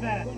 Minimum.